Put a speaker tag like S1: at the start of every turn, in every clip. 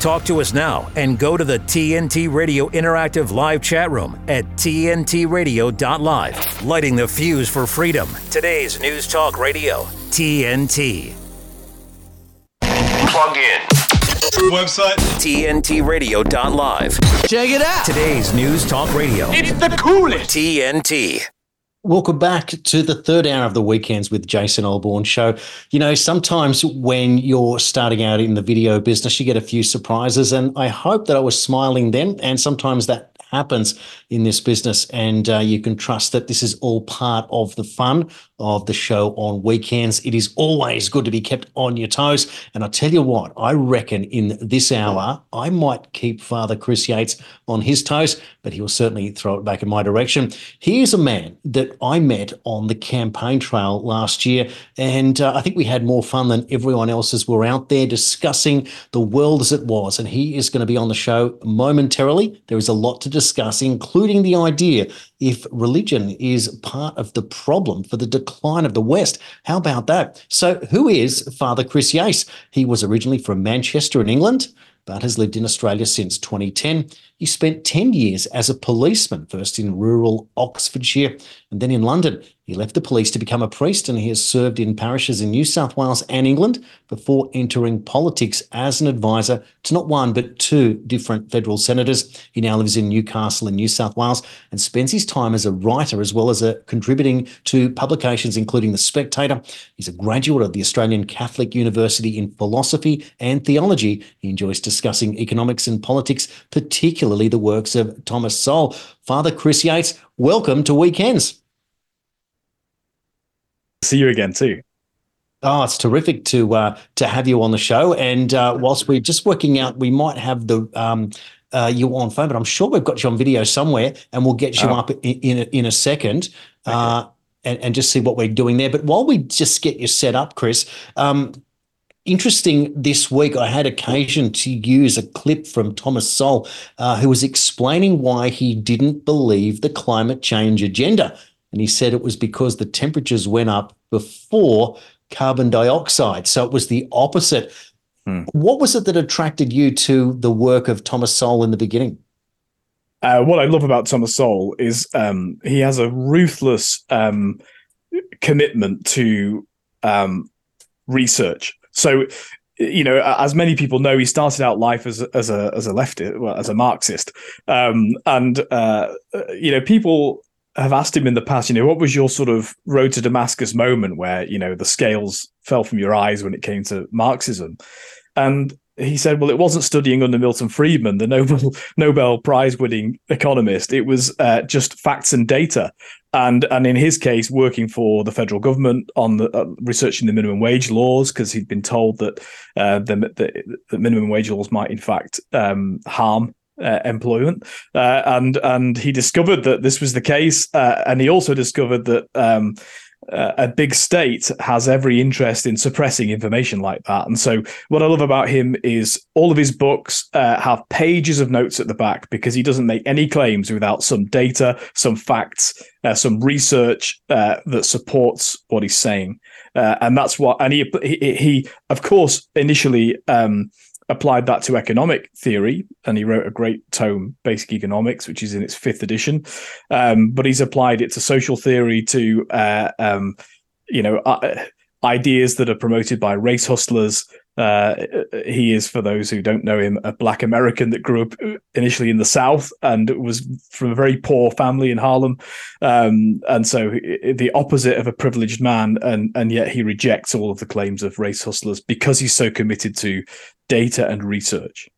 S1: Talk to us now and go to the TNT Radio Interactive Live chat room at TNTRadio.live. Lighting the fuse for freedom. Today's News Talk Radio, TNT. Plug in.
S2: Website
S1: TNTRadio.live.
S3: Check it out.
S1: Today's News Talk Radio,
S2: It's the coolest.
S1: TNT.
S3: Welcome back to the third hour of the weekends with Jason Olbourne show. You know, sometimes when you're starting out in the video business, you get a few surprises, and I hope that I was smiling then. And sometimes that happens in this business, and uh, you can trust that this is all part of the fun of the show on weekends. It is always good to be kept on your toes. And I tell you what, I reckon in this hour, I might keep Father Chris Yates on his toes, but he will certainly throw it back in my direction. He is a man that I met on the campaign trail last year, and uh, I think we had more fun than everyone else as we're out there discussing the world as it was. And he is going to be on the show momentarily. There is a lot to discuss, including the idea if religion is part of the problem for the decline of the West. How about that? So, who is Father Chris Yates? He was originally from Manchester in England, but has lived in Australia since 2010. He spent 10 years as a policeman, first in rural Oxfordshire and then in London. He left the police to become a priest and he has served in parishes in New South Wales and England before entering politics as an advisor to not one but two different federal senators. He now lives in Newcastle in New South Wales and spends his time as a writer as well as a contributing to publications including The Spectator. He's a graduate of the Australian Catholic University in philosophy and theology. He enjoys discussing economics and politics, particularly the works of Thomas Sowell. Father Chris Yates, welcome to Weekends.
S4: see you again too.
S3: Oh, it's terrific to uh, to have you on the show. And uh, whilst we're just working out, we might have the um, uh, you on phone, but I'm sure we've got you on video somewhere, and we'll get you
S4: Oh.
S3: up in in a, in a second. Uh, and, and just see what we're doing there. But while we just get you set up, Chris, um, interesting this week, I had occasion to use a clip from Thomas Sowell, uh, who was explaining why he didn't believe the climate change agenda. And he said it was because the temperatures went up before carbon dioxide. So it was the opposite.
S4: Hmm.
S3: What was it that attracted you to the work of Thomas Sowell in the beginning?
S4: Uh, what I love about Thomas Sowell is um, he has a ruthless um, commitment to um, research. So, you know, as many people know, he started out life as as a as a leftist, well, as a Marxist, um, and uh, you know, people have asked him in the past, you know, what was your sort of road to Damascus moment where you know the scales fell from your eyes when it came to Marxism, and he said, well, it wasn't studying under Milton Friedman, the Nobel Nobel Prize winning economist. It was uh, just facts and data. And and in his case, working for the federal government on the uh, researching the minimum wage laws because he'd been told that uh, the, the the minimum wage laws might in fact um, harm uh, employment, uh, and and he discovered that this was the case, uh, and he also discovered that um, uh, a big state has every interest in suppressing information like that. And so, what I love about him is all of his books uh, have pages of notes at the back because he doesn't make any claims without some data, some facts, uh, some research uh, that supports what he's saying. Uh, and that's what, and he, he, he of course, initially um, applied that to economic theory, and he wrote a great tome, Basic Economics, which is in its fifth edition. Um, but he's applied it to social theory, to uh, um, you know uh, ideas that are promoted by race hustlers. Uh, he is, for those who don't know him, a black American that grew up initially in the South and was from a very poor family in Harlem, um, and so the opposite of a privileged man, and and yet he rejects all of the claims of race hustlers because he's so committed to data and research.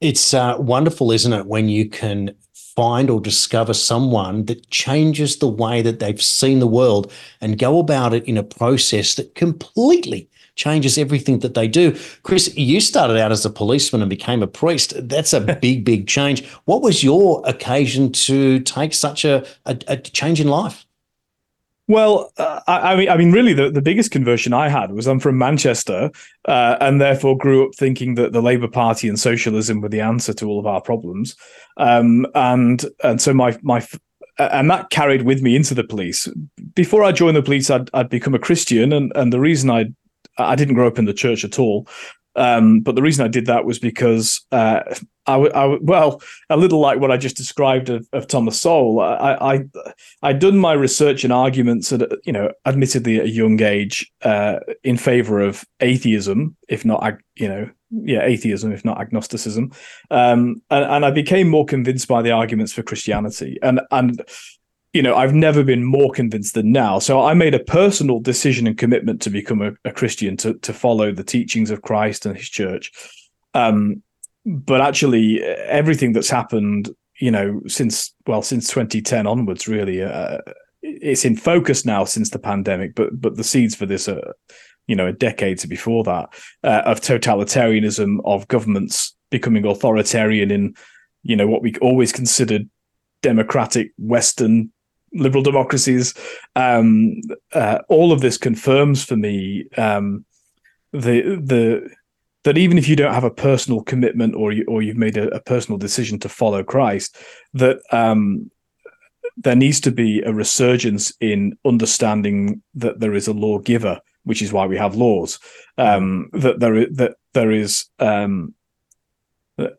S3: It's uh, wonderful, isn't it, when you can find or discover someone that changes the way that they've seen the world and go about it in a process that completely changes everything that they do. Chris, you started out as a policeman and became a priest. That's a big, big change. What was your occasion to take such a, a, a change in life?
S4: Well, uh, I, I mean, I mean, really, the, the biggest conversion I had was I'm from Manchester, uh, and therefore grew up thinking that the Labour Party and socialism were the answer to all of our problems, um, and and so my my and that carried with me into the police. Before I joined the police, I'd, I'd become a Christian, and and the reason I I didn't grow up in the church at all. Um, but the reason I did that was because uh, I, w- I w- well, a little like what I just described of, of Thomas Sowell. I, I I'd done my research and arguments at you know, admittedly at a young age, uh, in favor of atheism, if not you know, yeah, atheism, if not agnosticism, um, and, and I became more convinced by the arguments for Christianity, and and you know, I've never been more convinced than now. So I made a personal decision and commitment to become a, a Christian, to to follow the teachings of Christ and His Church. Um, but actually, everything that's happened, you know, since well, since 2010 onwards, really, uh, it's in focus now since the pandemic. But but the seeds for this are, you know, decades before that uh, of totalitarianism, of governments becoming authoritarian in, you know, what we always considered democratic Western liberal democracies. Um, uh, all of this confirms for me um, the the that even if you don't have a personal commitment or you, or you've made a, a personal decision to follow Christ, that um, there needs to be a resurgence in understanding that there is a lawgiver, which is why we have laws. Um, that there is, that there is, um,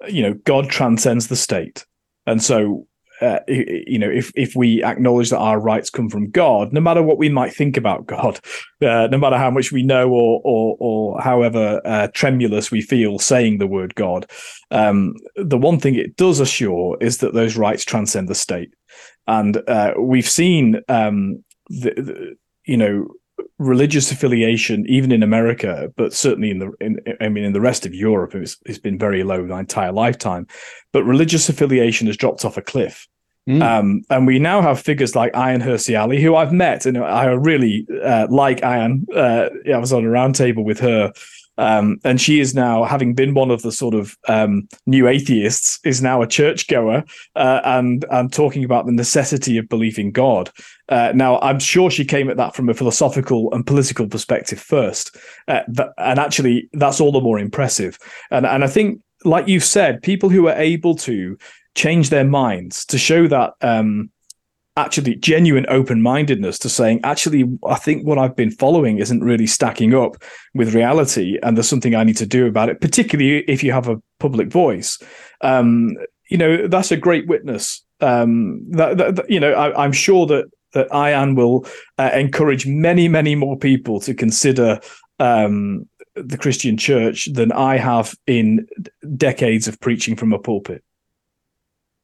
S4: you know, God transcends the state, and so uh, you know, if if we acknowledge that our rights come from God, no matter what we might think about God, uh, no matter how much we know or or, or however uh, tremulous we feel saying the word God, um, the one thing it does assure is that those rights transcend the state, and uh, we've seen, um, the, the, you know, religious affiliation, even in America, but certainly in the, in, I mean, in the rest of Europe, it's, it's been very low my entire lifetime. But religious affiliation has dropped off a cliff. Mm. Um, and we now have figures like Ayaan Hirsi Ali, who I've met, and I really uh, like Ayaan. Uh, I was on a roundtable with her um, and she is now, having been one of the sort of um, new atheists, is now a churchgoer uh, and and talking about the necessity of believing God. Uh, now, I'm sure she came at that from a philosophical and political perspective first, uh, and actually, that's all the more impressive. And and I think, like you said, people who are able to change their minds to show that. Um, actually genuine open mindedness to saying, actually, I think what I've been following isn't really stacking up with reality, and there's something I need to do about it. Particularly if you have a public voice, um, you know that's a great witness. Um, that, that, you know, I, am sure that that Ayaan will uh, encourage many, many more people to consider. Um, the Christian church than I have in decades of preaching from a pulpit.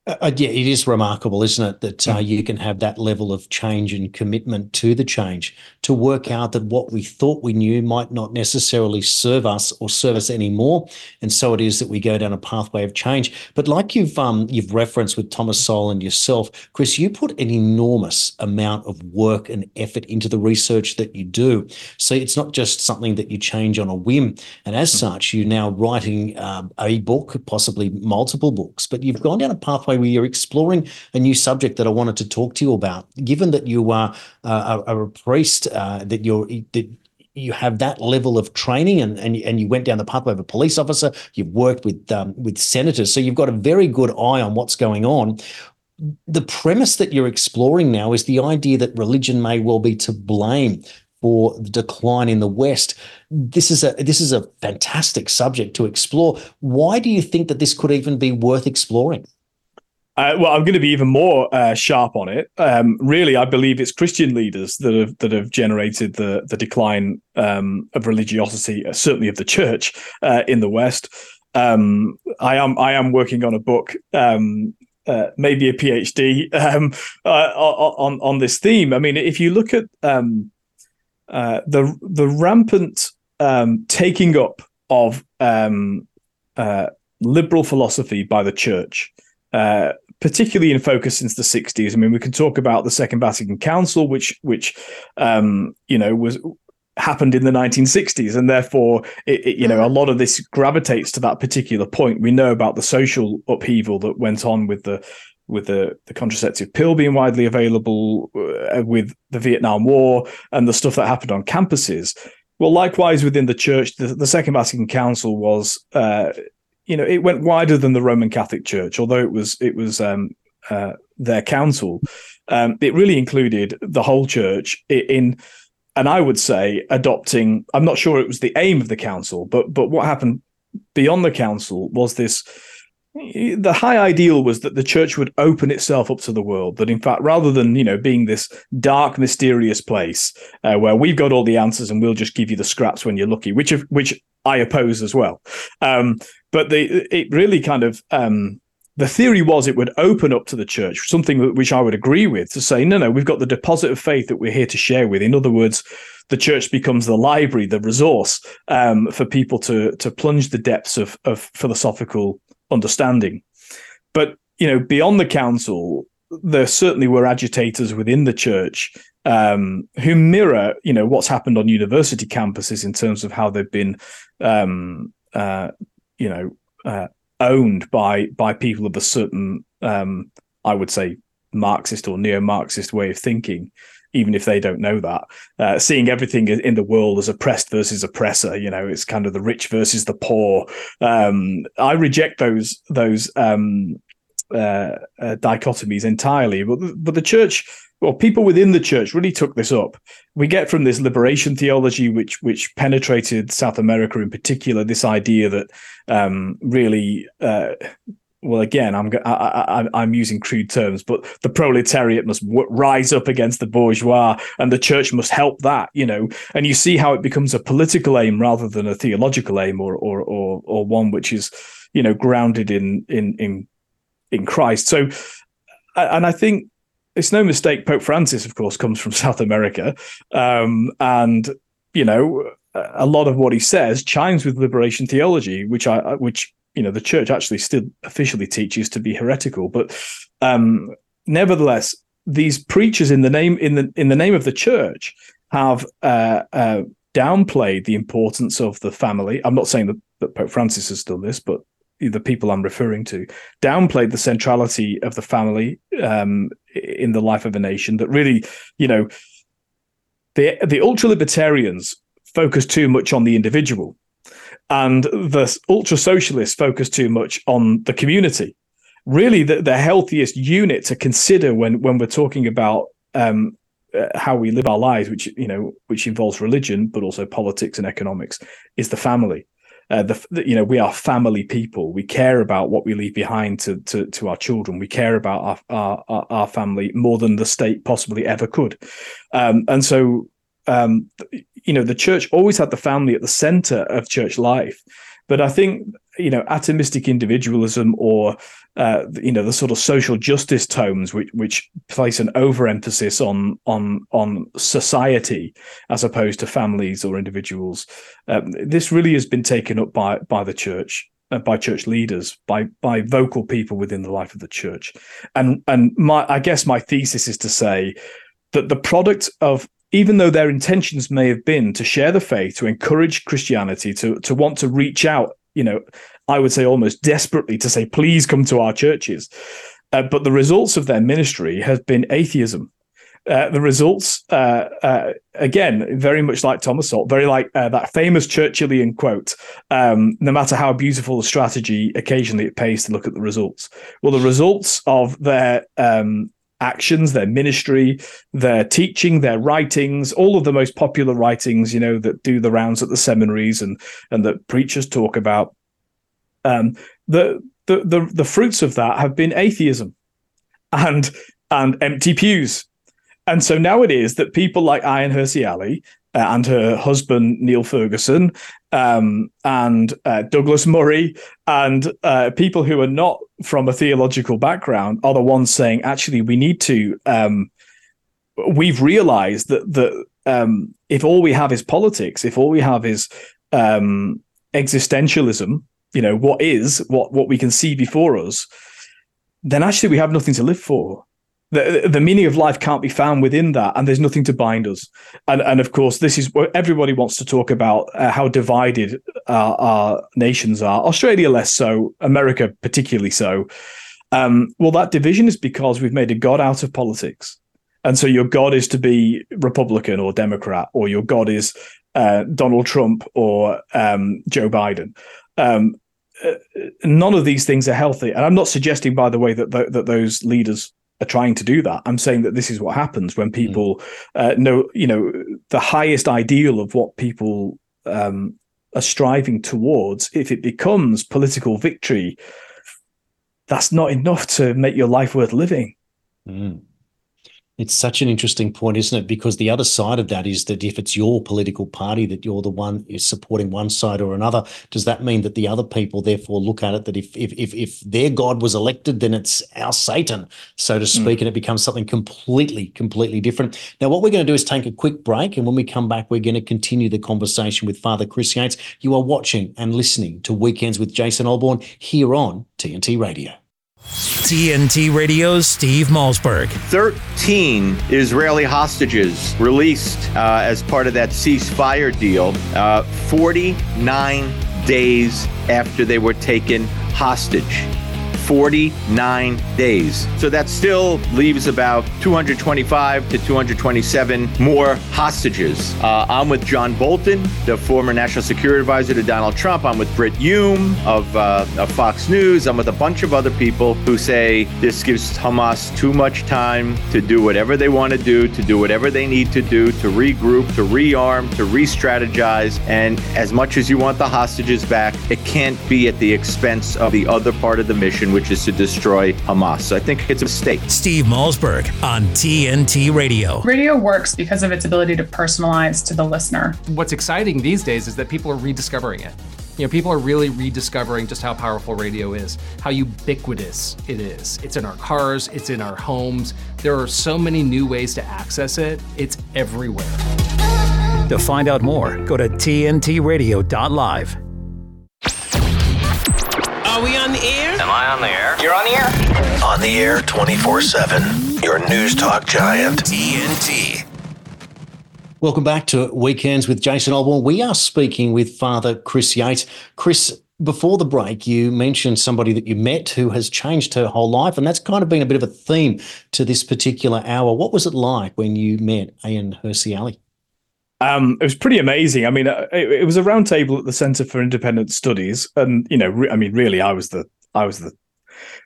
S3: Uh, uh, yeah, it is remarkable, isn't it, that uh, you can have that level of change and commitment to the change to work out that what we thought we knew might not necessarily serve us or serve us anymore, and so it is that we go down a pathway of change. But like you've um, you've referenced with Thomas Sowell and yourself, Chris, you put an enormous amount of work and effort into the research that you do. So it's not just something that you change on a whim, and as mm-hmm. such, you're now writing uh, a book, possibly multiple books, but you've gone down a pathway pathway where you're exploring a new subject that I wanted to talk to you about. Given that you are uh, a, priest, uh, that you're that you have that level of training and, and, and you went down the pathway of a police officer, you've worked with um, with senators, so you've got a very good eye on what's going on. The premise that you're exploring now is the idea that religion may well be to blame for the decline in the West. This is a this is a fantastic subject to explore. Why do you think that this could even be worth exploring?
S4: Uh, well, I'm going to be even more uh, sharp on it. Um, really, I believe it's Christian leaders that have that have generated the the decline um, of religiosity, uh, certainly of the church uh, in the West. Um, I am I am working on a book, um, uh, maybe a PhD um, uh, on on this theme. I mean, if you look at um, the the rampant taking up of liberal philosophy by the church. Particularly in focus since the 60s. I mean, we can talk about the Second Vatican Council, which which um, you know was happened in the 1960s and therefore it, it, you know a lot of this gravitates to that particular point. We know about the social upheaval that went on with the with the, the contraceptive pill being widely available uh, with the vietnam war and the stuff that happened on campuses. Well likewise within the church the, the second vatican council was uh, you know, it went wider than the Roman Catholic Church, although it was it was um, uh, their council. Um, it really included the whole church in, and I would say adopting. I'm not sure it was the aim of the council, but but what happened beyond the council was this the high ideal was that the church would open itself up to the world that in fact rather than you know being this dark mysterious place uh, where we've got all the answers and we'll just give you the scraps when you're lucky which which i oppose as well um, but the it really kind of um, the theory was it would open up to the church, something which I would agree with, to say, no, no, we've got the deposit of faith that we're here to share with. In other words, the church becomes the library, the resource um, for people to to plunge the depths of, of philosophical understanding. But you know, beyond the council, there certainly were agitators within the church um, who mirror, you know, what's happened on university campuses in terms of how they've been, um, uh, you know, uh, owned by by people of a certain, um, I would say, Marxist or neo-Marxist way of thinking, even if they don't know that. Uh, seeing everything in the world as oppressed versus oppressor, you know, it's kind of the rich versus the poor. Um, I reject those those um, uh, uh, dichotomies entirely, but but the church. Well, people within the church really took this up. We get from this liberation theology, which which penetrated South America in particular, this idea that um, really uh, well, again, I'm I, I, am using crude terms, but the proletariat must w- rise up against the bourgeois, and the church must help that. You know, and you see how it becomes a political aim rather than a theological aim, or or or, or one which is, you know, grounded in in in in Christ. So, and I think it's no mistake. Pope Francis, of course, comes from South America, um, and you know, a lot of what he says chimes with liberation theology, which I which you know the church actually still officially teaches to be heretical but um nevertheless these preachers in the name in the in the name of the church have uh, uh, downplayed the importance of the family i'm not saying that, that pope francis has done this but the people i'm referring to downplayed the centrality of the family um, in the life of a nation that really you know the the ultra libertarians focus too much on the individual and the ultra socialists focus too much on the community. Really, the, the healthiest unit to consider when when we're talking about um, uh, how we live our lives, which you know, which involves religion, but also politics and economics, is the family. Uh, the, the, you know we are family people. We care about what we leave behind to to, to our children. We care about our, our our family more than the state possibly ever could. Um, and so um, you know, the church always had the family at the center of church life. But I think, you know, atomistic individualism or, uh, you know, the sort of social justice tomes, which, which place an overemphasis on, on, on society as opposed to families or individuals. Um, this really has been taken up by, by the church uh, by church leaders, by by vocal people within the life of the church, and and my I guess my thesis is to say that the product of even though their intentions may have been to share the faith, to encourage Christianity, to to want to reach out, you know, I would say almost desperately to say, please come to our churches. Uh, but the results of their ministry has been atheism. Uh, the results, uh, uh again, very much like Thomas Sowell, very like uh, that famous Churchillian quote um, no matter how beautiful the strategy, occasionally it pays to look at the results. Well, the results of their um, actions, their ministry, their teaching, their writings, all of the most popular writings, you know, that do the rounds at the seminaries and and that preachers talk about. Um, the, the the the fruits of that have been atheism and and empty pews. And so now it is that people like Ayaan Hirsi Ali uh, and her husband Niall Ferguson um, and uh, Douglas Murray and uh, people who are not from a theological background are the ones saying, actually, we need to. Um, we've realized that that um, if all we have is politics, if all we have is um, existentialism, you know, what is what what we can see before us, then actually we have nothing to live for the, the meaning of life can't be found within that and there's nothing to bind us. And and of course this is what everybody wants to talk about uh, how divided our, our, nations are. Australia less so america particularly so. Um, well that division is because we've made a god out of politics. And so your god is to be republican or democrat or your god is uh, donald trump or um, joe biden. Um, uh, none of these things are healthy. And i'm not suggesting by the way that th- that those leaders are trying to do that. I'm saying that this is what happens when hmm. people uh, know, you know, the highest ideal of what people um, are striving towards, if it becomes political victory, that's not enough to make your life worth living.
S3: Mm. It's such an interesting point, isn't it? Because the other side of that is that if it's your political party that you're the one is supporting one side or another, does that mean that the other people therefore look at it that if if if, if their God was elected, then it's our Satan, so to speak, mm. and it becomes something completely, completely different. Now, what we're going to do is take a quick break, and when we come back, we're going to continue the conversation with Father Chris Yates. You are watching and listening to Weekends with Jason Olbourne here on TNT Radio.
S1: TNT Radio's Steve Malzberg.
S5: 13 Israeli hostages released uh, as part of that ceasefire deal, uh, 49 days after they were taken hostage. 49 days. So that still leaves about 225 to 227 more hostages. Uh, I'm with John Bolton, the former national security advisor to Donald Trump. I'm with Brit Hume of, uh, of Fox News. I'm with a bunch of other people who say this gives Hamas too much time to do whatever they want to do, to do whatever they need to do, to regroup, to rearm, to re strategize. And as much as you want the hostages back, it can't be at the expense of the other part of the mission which is to destroy Hamas. So I think it's a mistake.
S1: Steve Malzberg on TNT Radio.
S6: Radio works because of its ability to personalize to the listener.
S7: What's exciting these days is that people are rediscovering it. You know, people are really rediscovering just how powerful radio is, how ubiquitous it is. It's in our cars, it's in our homes. There are so many new ways to access it, it's everywhere.
S1: To find out more, go to tntradio.live.
S8: I on the air?
S9: You're on the air?
S10: On the air 24 7. Your news talk giant. TNT.
S3: Welcome back to Weekends with Jason Olbourne. We are speaking with Father Chris Yates. Chris, before the break, you mentioned somebody that you met who has changed her whole life, and that's kind of been a bit of a theme to this particular hour. What was it like when you met Ayaan Hirsi Ali?
S4: Um, it was pretty amazing. I mean, uh, it, it, was a roundtable at the Center for Independent Studies, and you know, re- I mean, really, I was the I was the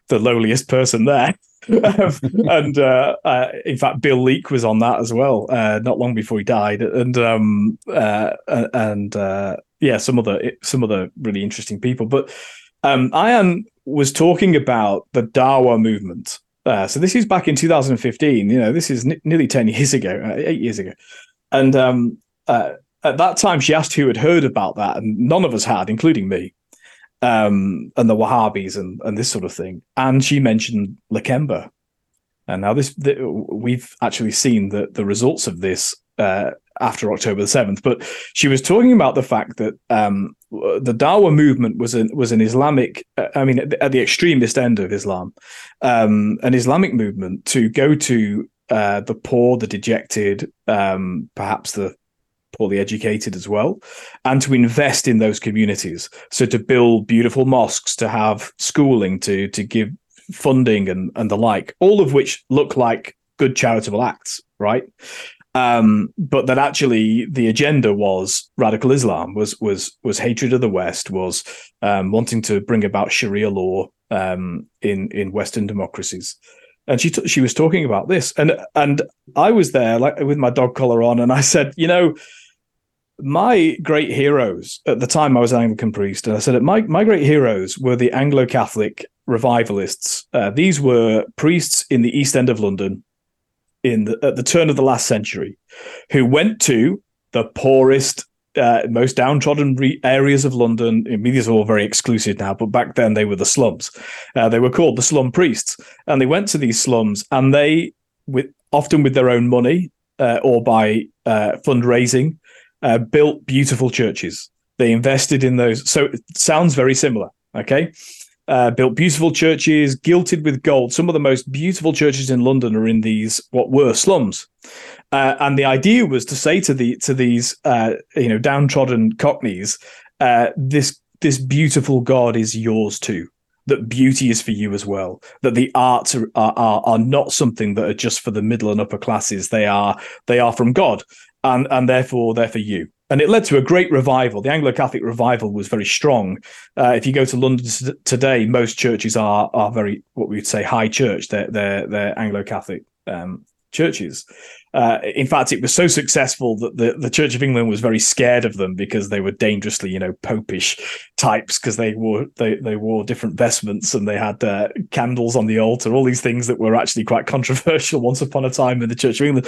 S4: the lowliest person there. um, and uh, uh, in fact, Bill Leak was on that as well, uh, not long before he died, and um, uh, and uh, yeah, some other some other really interesting people. But um, Ayaan was talking about the Dawa movement. so this is back in 2015. You know, this is n- nearly 10 years ago, eight years ago, and um, uh, at that time, she asked who had heard about that, and none of us had, including me, um, and the Wahhabis and, and this sort of thing. And she mentioned Lakemba. And now this, the, we've actually seen the the results of this uh, after October the seventh. But she was talking about the fact that um, the Dawa movement was an was an Islamic, uh, I mean, at the, at the, extremist end of Islam, um, an Islamic movement to go to uh, the poor, the dejected, um, perhaps the poorly educated as well, and to invest in those communities. So to build beautiful mosques, to have schooling, to to give funding and and the like, all of which look like good charitable acts, right? Um, but that actually the agenda was radical Islam, was was was hatred of the West, was um, wanting to bring about Sharia law um, in in Western democracies and she t- she was talking about this and and I was there like with my dog collar on and I said you know my great heroes at the time I was an Anglican priest, and I said my my great heroes were the Anglo Catholic revivalists. Uh, these were priests in the East End of London in the, at the turn of the last century, who went to the poorest, uh, most downtrodden re- areas of London. I mean, these are all very exclusive now, but back then they were the slums. Uh, they were called the slum priests, and they went to these slums, and they, with often with their own money uh, or by uh, fundraising uh, built beautiful churches. They invested in those. So it sounds very similar. Okay. Uh, built beautiful churches, gilded with gold. Some of the most beautiful churches in London are in these what were slums, uh, and the idea was to say to the to these uh, you know downtrodden cockneys, uh, this this beautiful God is yours too. That beauty is for you as well. That the arts are, are are not something that are just for the middle and upper classes. They are they are from God and and therefore they're for you. And it led to a great revival. The Anglo Catholic revival was very strong. Uh, if you go to London today, most churches are are very what we would say high church. They're they're they're Anglo Catholic um, churches. Uh, in fact, it was so successful that the, the Church of England was very scared of them because they were dangerously, you know, popish types because they wore they they wore different vestments and they had uh, candles on the altar, all these things that were actually quite controversial once upon a time in the Church of England.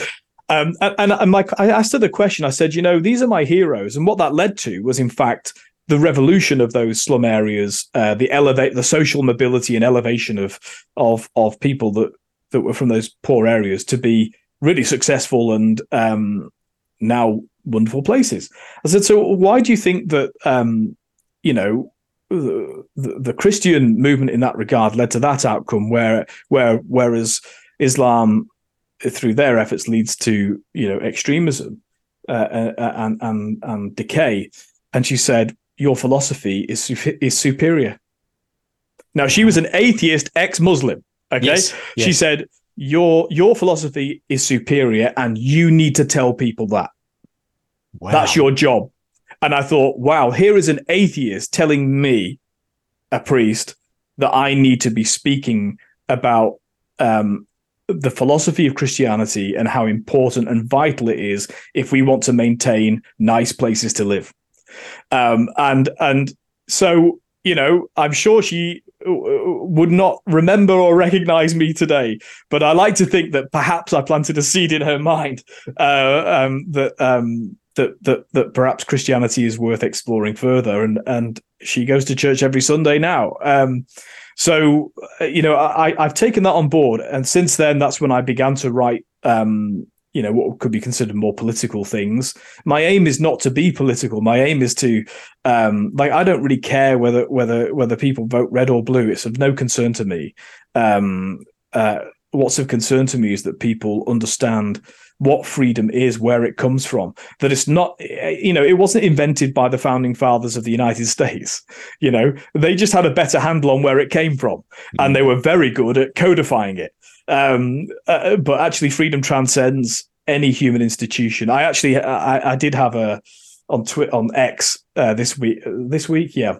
S4: Um, and, and my, I asked her the question. I said, you know, these are my heroes, and what that led to was, in fact, the revolution of those slum areas, uh, the elevate, the social mobility and elevation of of of people that that were from those poor areas to be really successful and um, now wonderful places. I said, so why do you think that um, you know the, the, Christian movement in that regard led to that outcome, where where whereas Islam through their efforts leads to you know extremism uh, uh and and and decay. And she said, your philosophy is is superior. Now she was an atheist ex-Muslim. Okay, yes, yes. she said your your philosophy is superior and you need to tell people that wow. that's your job and i thought wow here is an atheist telling me a priest that i need to be speaking about um, the philosophy of christianity and how important and vital it is if we want to maintain nice places to live um, and and so you know i'm sure she would not remember or recognize me today. But I like to think that perhaps I planted a seed in her mind uh, um, that um, that that that perhaps Christianity is worth exploring further, and and she goes to church every Sunday now. Um, so uh, you know, I, I've taken that on board, and since then, that's when I began to write um, you know what could be considered more political things. My aim is not to be political. My aim is to um like i don't really care whether whether whether people vote red or blue. It's of no concern to me. Um uh what's of concern to me is that people understand what freedom is, where it comes from. That it's not, you know, it wasn't invented by the founding fathers of the United States. You know, they just had a better handle on where it came from, mm-hmm. and they were very good at codifying it. Um, uh, but actually, freedom transcends any human institution. I actually, I, I did have a on Twitter on X uh, this week. This week, yeah,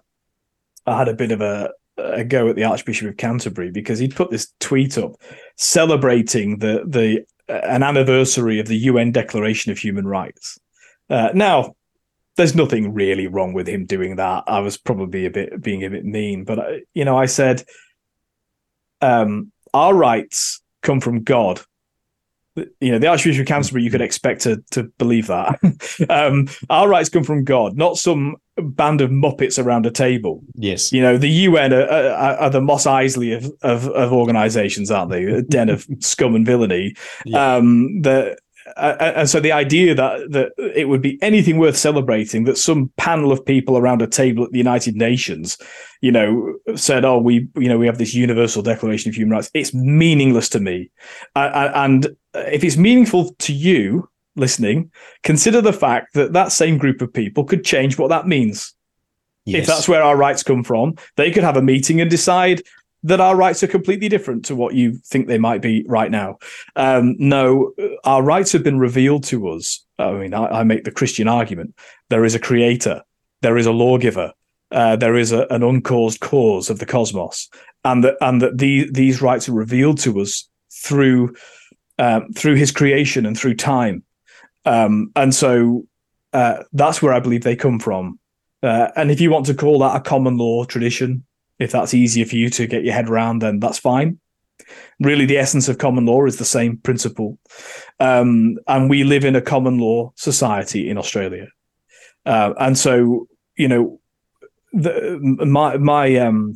S4: I had a bit of a, a go at the Archbishop of Canterbury because he'd put this tweet up celebrating the the uh, an anniversary of the UN Declaration of Human Rights. Uh, now, there's nothing really wrong with him doing that. I was probably a bit being a bit mean, but you know, I said, um, our rights come from God. You know, the Archbishop of Canterbury, you could expect to to believe that. um, our rights come from God, not some band of muppets around a table.
S3: Yes,
S4: you know, the UN are, are, are the Mos Eisley of, of, of organisations, aren't they? A den of scum and villainy. Yeah. Um, the uh, and so the idea that that it would be anything worth celebrating that some panel of people around a table at the United Nations, you know, said, "Oh, we, you know, we have this Universal Declaration of Human Rights." It's meaningless to me, uh, and if it's meaningful to you listening, consider the fact that that same group of people could change what that means. Yes. If that's where our rights come from, they could have a meeting and decide that our rights are completely different to what you think they might be right now. Um, no, our rights have been revealed to us. I mean, I, I, make the Christian argument: there is a creator, there is a lawgiver, uh, there is a, an uncaused cause of the cosmos, and that and that the, these rights are revealed to us through um, through His creation and through time, um, and so uh, that's where I believe they come from. Uh, and if you want to call that a common law tradition, if that's easier for you to get your head around, then that's fine. Really, the essence of common law is the same principle. Um, and we live in a common law society in Australia. Uh, and so, you know, the, my, my, um,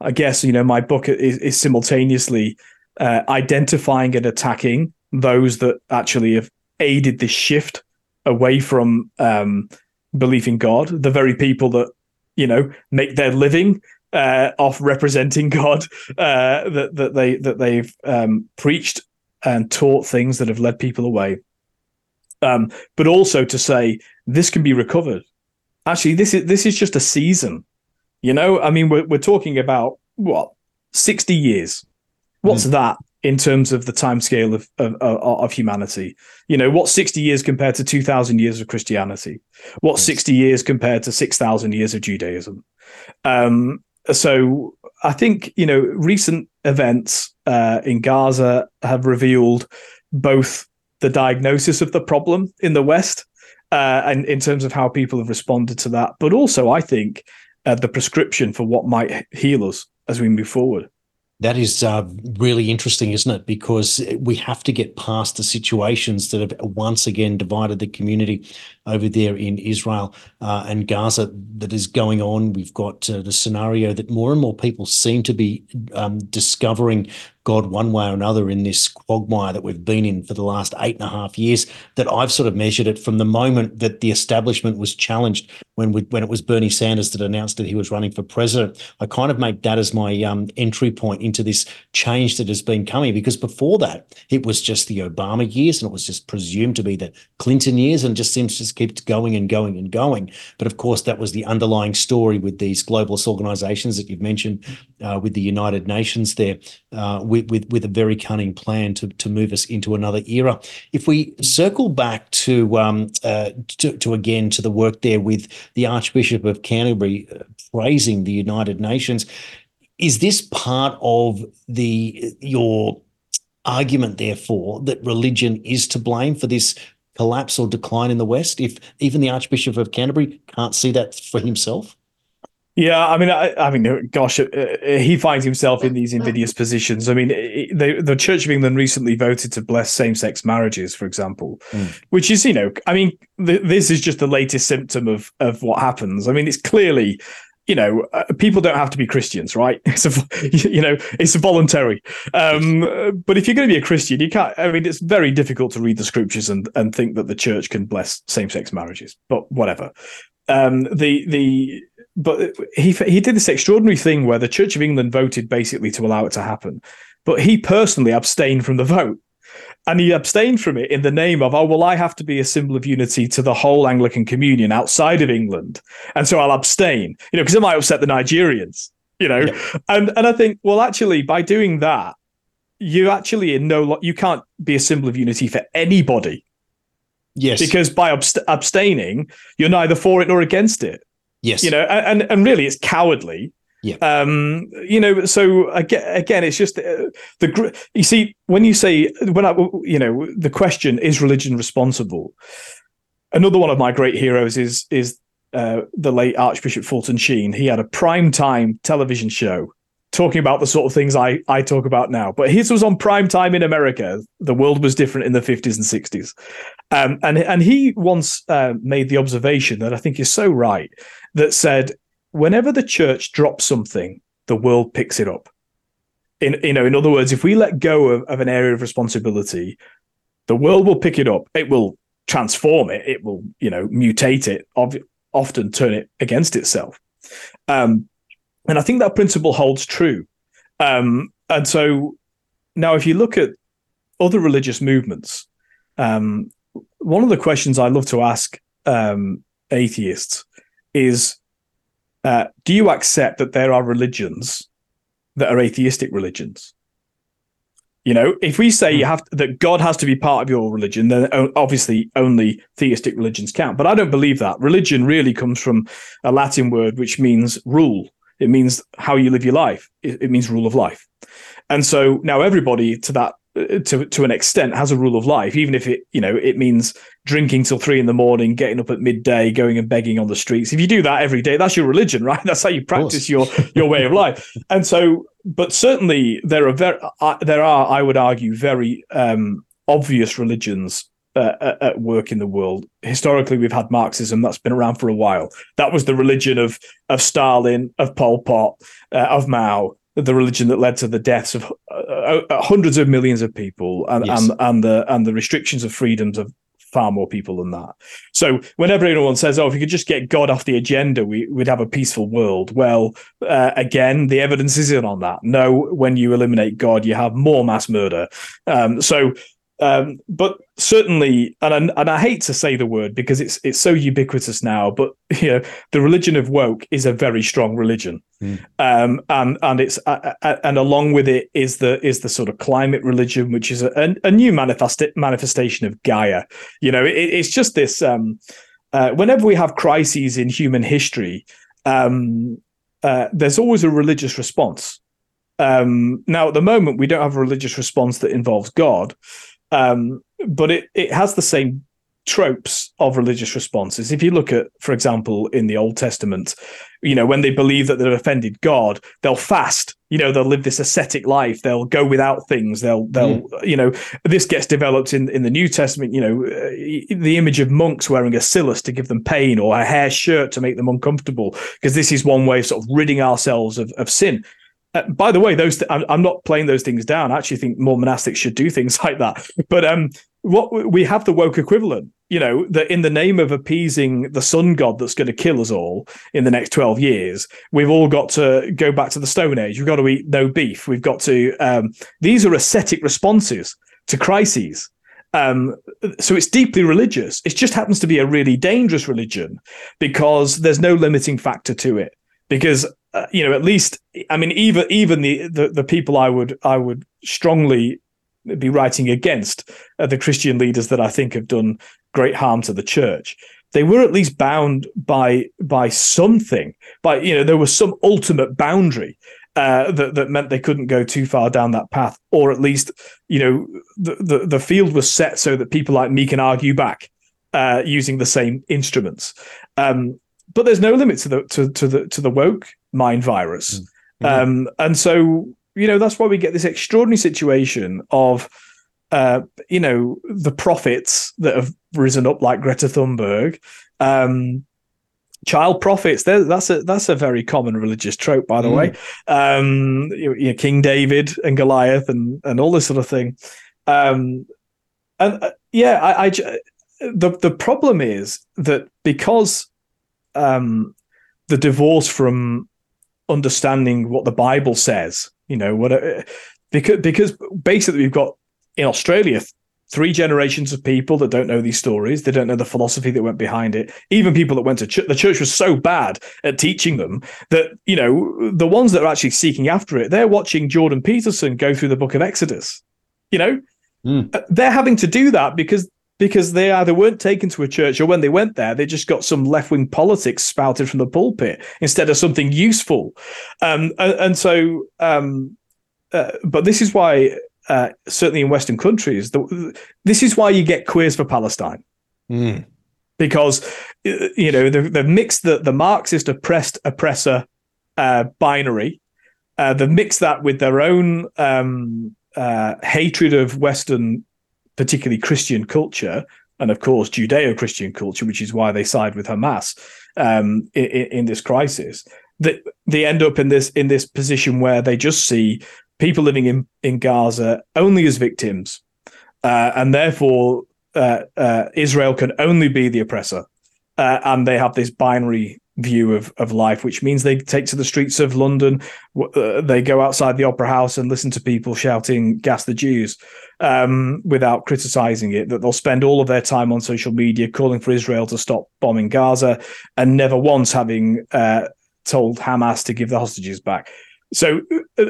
S4: I guess, you know, my book is, is simultaneously uh, identifying and attacking those that actually have aided this shift away from um, belief in God, the very people that you know make their living uh, off representing God uh, that that they that they've um, preached and taught things that have led people away. Um, but also to say this can be recovered. Actually, this is this is just a season. You know, I mean, we're we're talking about what sixty years. What's mm. that in terms of the timescale of, of of humanity? You know, what's sixty years compared to two thousand years of Christianity? What's yes. sixty years compared to six thousand years of Judaism? Um, so I think you know recent events uh, in Gaza have revealed both the diagnosis of the problem in the West uh, and in terms of how people have responded to that, but also I think uh, the prescription for what might heal us as we move forward.
S3: That is uh, really interesting, isn't it? Because we have to get past the situations that have once again divided the community over there in Israel uh, and Gaza that is going on. We've got uh, the scenario that more and more people seem to be um, discovering God one way or another in this quagmire that we've been in for the last eight and a half years. That I've sort of measured it from the moment that the establishment was challenged when we, when it was Bernie Sanders that announced that he was running for president. I kind of make that as my um, entry point into this change that has been coming because before that it was just the Obama years and it was just presumed to be the Clinton years and just seems to just keeps going and going and going. But of course, that was the underlying story with these globalist organizations that you've mentioned, uh, with the United Nations there, uh, with, with, with a very cunning plan to, to move us into another era. If we circle back to, um, uh, to, to again to the work there with the Archbishop of Canterbury uh, praising the United Nations, is this part of the your argument therefore that religion is to blame for this collapse or decline in the West if even the Archbishop of Canterbury can't see that for himself?
S4: Yeah, I mean, I, I mean, gosh, uh, uh he finds himself in these invidious positions. I mean, the the Church of England recently voted to bless same sex marriages, for example, mm. which is, you know, I mean, th- this is just the latest symptom of of what happens. I mean, it's clearly you know, uh, people don't have to be Christians, right? It's a, you know, it's voluntary. Um, but if you're going to be a Christian, you can't. I mean, it's very difficult to read the scriptures and and think that the church can bless same sex marriages. But whatever. Um, the the but he he did this extraordinary thing where the Church of England voted basically to allow it to happen, but he personally abstained from the vote and he abstained from it in the name of, oh, well, I have to be a symbol of unity to the whole Anglican communion outside of England. And so I'll abstain, you know, because it might upset the Nigerians, you know. Yeah. And and I think, well, actually, by doing that, you actually in no you can't be a symbol of unity for anybody.
S3: Yes.
S4: Because by abst- abstaining, you're neither for it nor against it.
S3: Yes.
S4: You know, and and really it's cowardly
S3: yeah.
S4: Um, you know, so again, again, it's just uh, the you see when you say when I you know the question is religion responsible. Another one of my great heroes is is uh, the late Archbishop Fulton Sheen. He had a prime time television show talking about the sort of things I I talk about now. But his was on prime time in America. The world was different in the fifties and sixties, um, and and he once uh, made the observation that I think is so right that said whenever the church drops something, the world picks it up. In you know, in other words, if we let go of, of an area of responsibility, the world will pick it up. It will transform it. It will, you know, mutate it. often turn it against itself. Um, and I think that principle holds true. Um, and so now, if you look at other religious movements, um, one of the questions I love to ask um, atheists is uh, do you accept that there are religions that are atheistic religions? You know, if we say you hmm. have to, that God has to be part of your religion, then obviously only theistic religions count. But I don't believe that. Religion really comes from a Latin word which means rule. It means how you live your life. It, it means rule of life. And so now everybody to that to to an extent has a rule of life even if it you know it means drinking till three in the morning getting up at midday going and begging on the streets. If you do that every day that's your religion right? That's how you practice your your way of life. And so but certainly there are very uh, there are i would argue very um, obvious religions uh, at work in the world. Historically we've had marxism. That's been around for a while. That was the religion of of stalin of pol pot uh, of mao the religion that led to the deaths of uh, uh, hundreds of millions of people and, yes. and and the and the restrictions of freedoms of far more people than that. So whenever anyone says, "Oh, if we could just get God off the agenda, we, would have a peaceful world," well, uh, again, the evidence isn't on that. No, when you eliminate God, you have more mass murder. Um, so um, but certainly, and I, and I hate to say the word because it's it's so ubiquitous now. But you know, the religion of woke is a very strong religion, mm. um, and and it's uh, uh, and along with it is the is the sort of climate religion, which is a, a new manifest, manifestation of Gaia. You know, it, it's just this. Um, uh, whenever we have crises in human history, um, uh, there's always a religious response. Um, now, at the moment, we don't have a religious response that involves God. Um, but it it has the same tropes of religious responses. If you look at, for example, in the Old Testament, you know, when they believe that they've offended God, they'll fast. You know, they'll live this ascetic life. They'll go without things. They'll, they'll, mm. you know, this gets developed in in the New Testament. You know, uh, the image of monks wearing a cilice to give them pain or a hair shirt to make them uncomfortable, because this is one way of sort of ridding ourselves of, of sin. Uh, by the way, those th- I'm, I'm not playing those things down. I actually think more monastics should do things like that. But um, what we have the woke equivalent, you know, that in the name of appeasing the sun god that's going to kill us all in the next 12 years, we've all got to go back to the Stone Age. We've got to eat no beef. We've got to, um, these are ascetic responses to crises. Um, so it's deeply religious. It just happens to be a really dangerous religion because there's no limiting factor to it. Because uh, you know, at least I mean, even even the, the the people I would I would strongly be writing against uh, the Christian leaders that I think have done great harm to the church. They were at least bound by by something, by you know there was some ultimate boundary uh, that that meant they couldn't go too far down that path, or at least you know the the, the field was set so that people like me can argue back uh, using the same instruments. Um, but there's no limit to the to, to the to the woke mind virus, mm-hmm. um, and so you know that's why we get this extraordinary situation of uh, you know the prophets that have risen up like Greta Thunberg. Um, child prophets that's a that's a very common religious trope by the mm. way um you, you know, king david and goliath and and all this sort of thing um and uh, yeah I, I the the problem is that because um the divorce from understanding what the bible says you know what uh, because because basically we've got in Australia three generations of people that don't know these stories. They don't know the philosophy that went behind it. Even people that went to church, the church was so bad at teaching them that, you know, the ones that are actually seeking after it, they're watching Jordan Peterson go through the book of Exodus. You know, mm. they're having to do that because because they either weren't taken to a church or when they went there, they just got some left wing politics spouted from the pulpit instead of something useful. Um, and, and, so, um, uh, but this is why, uh, certainly in Western countries, the, this is why you get queers for Palestine. Mm. Because, uh, you know, they've, they've, mixed the, the Marxist oppressed oppressor uh, binary, uh, they've mixed that with their own um, hatred of Western particularly Christian culture, and of course Judeo-Christian culture, which is why they side with Hamas um, in, in, this crisis. That they end up in this in this position where they just see people living in in Gaza only as victims, uh, and therefore uh, uh, Israel can only be the oppressor, uh, and they have this binary view of, of life, which means they take to the streets of London. Uh, they go outside the Opera House and listen to people shouting "Gas the Jews" um, without criticizing it. That they'll spend all of their time on social media calling for Israel to stop bombing Gaza, and never once having uh, told Hamas to give the hostages back. So, uh,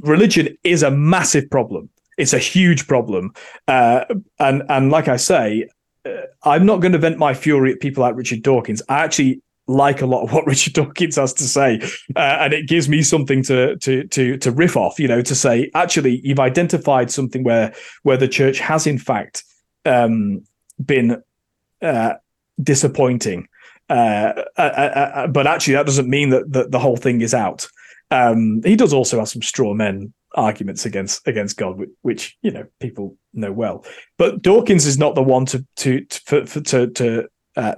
S4: religion is a massive problem. It's a huge problem, uh, and and like I say, uh, I'm not going to vent my fury at people like Richard Dawkins. I actually like a lot of what Richard Dawkins has to say, uh, and it gives me something to to to to riff off. You know, to say actually you've identified something where where the church has in fact um, been uh, disappointing, uh, uh, uh, uh but actually that doesn't mean that, that the whole thing is out. Um, he does also have some straw men arguments against against God, which, which, you know people know well. But Dawkins is not the one to to to for, for, to, to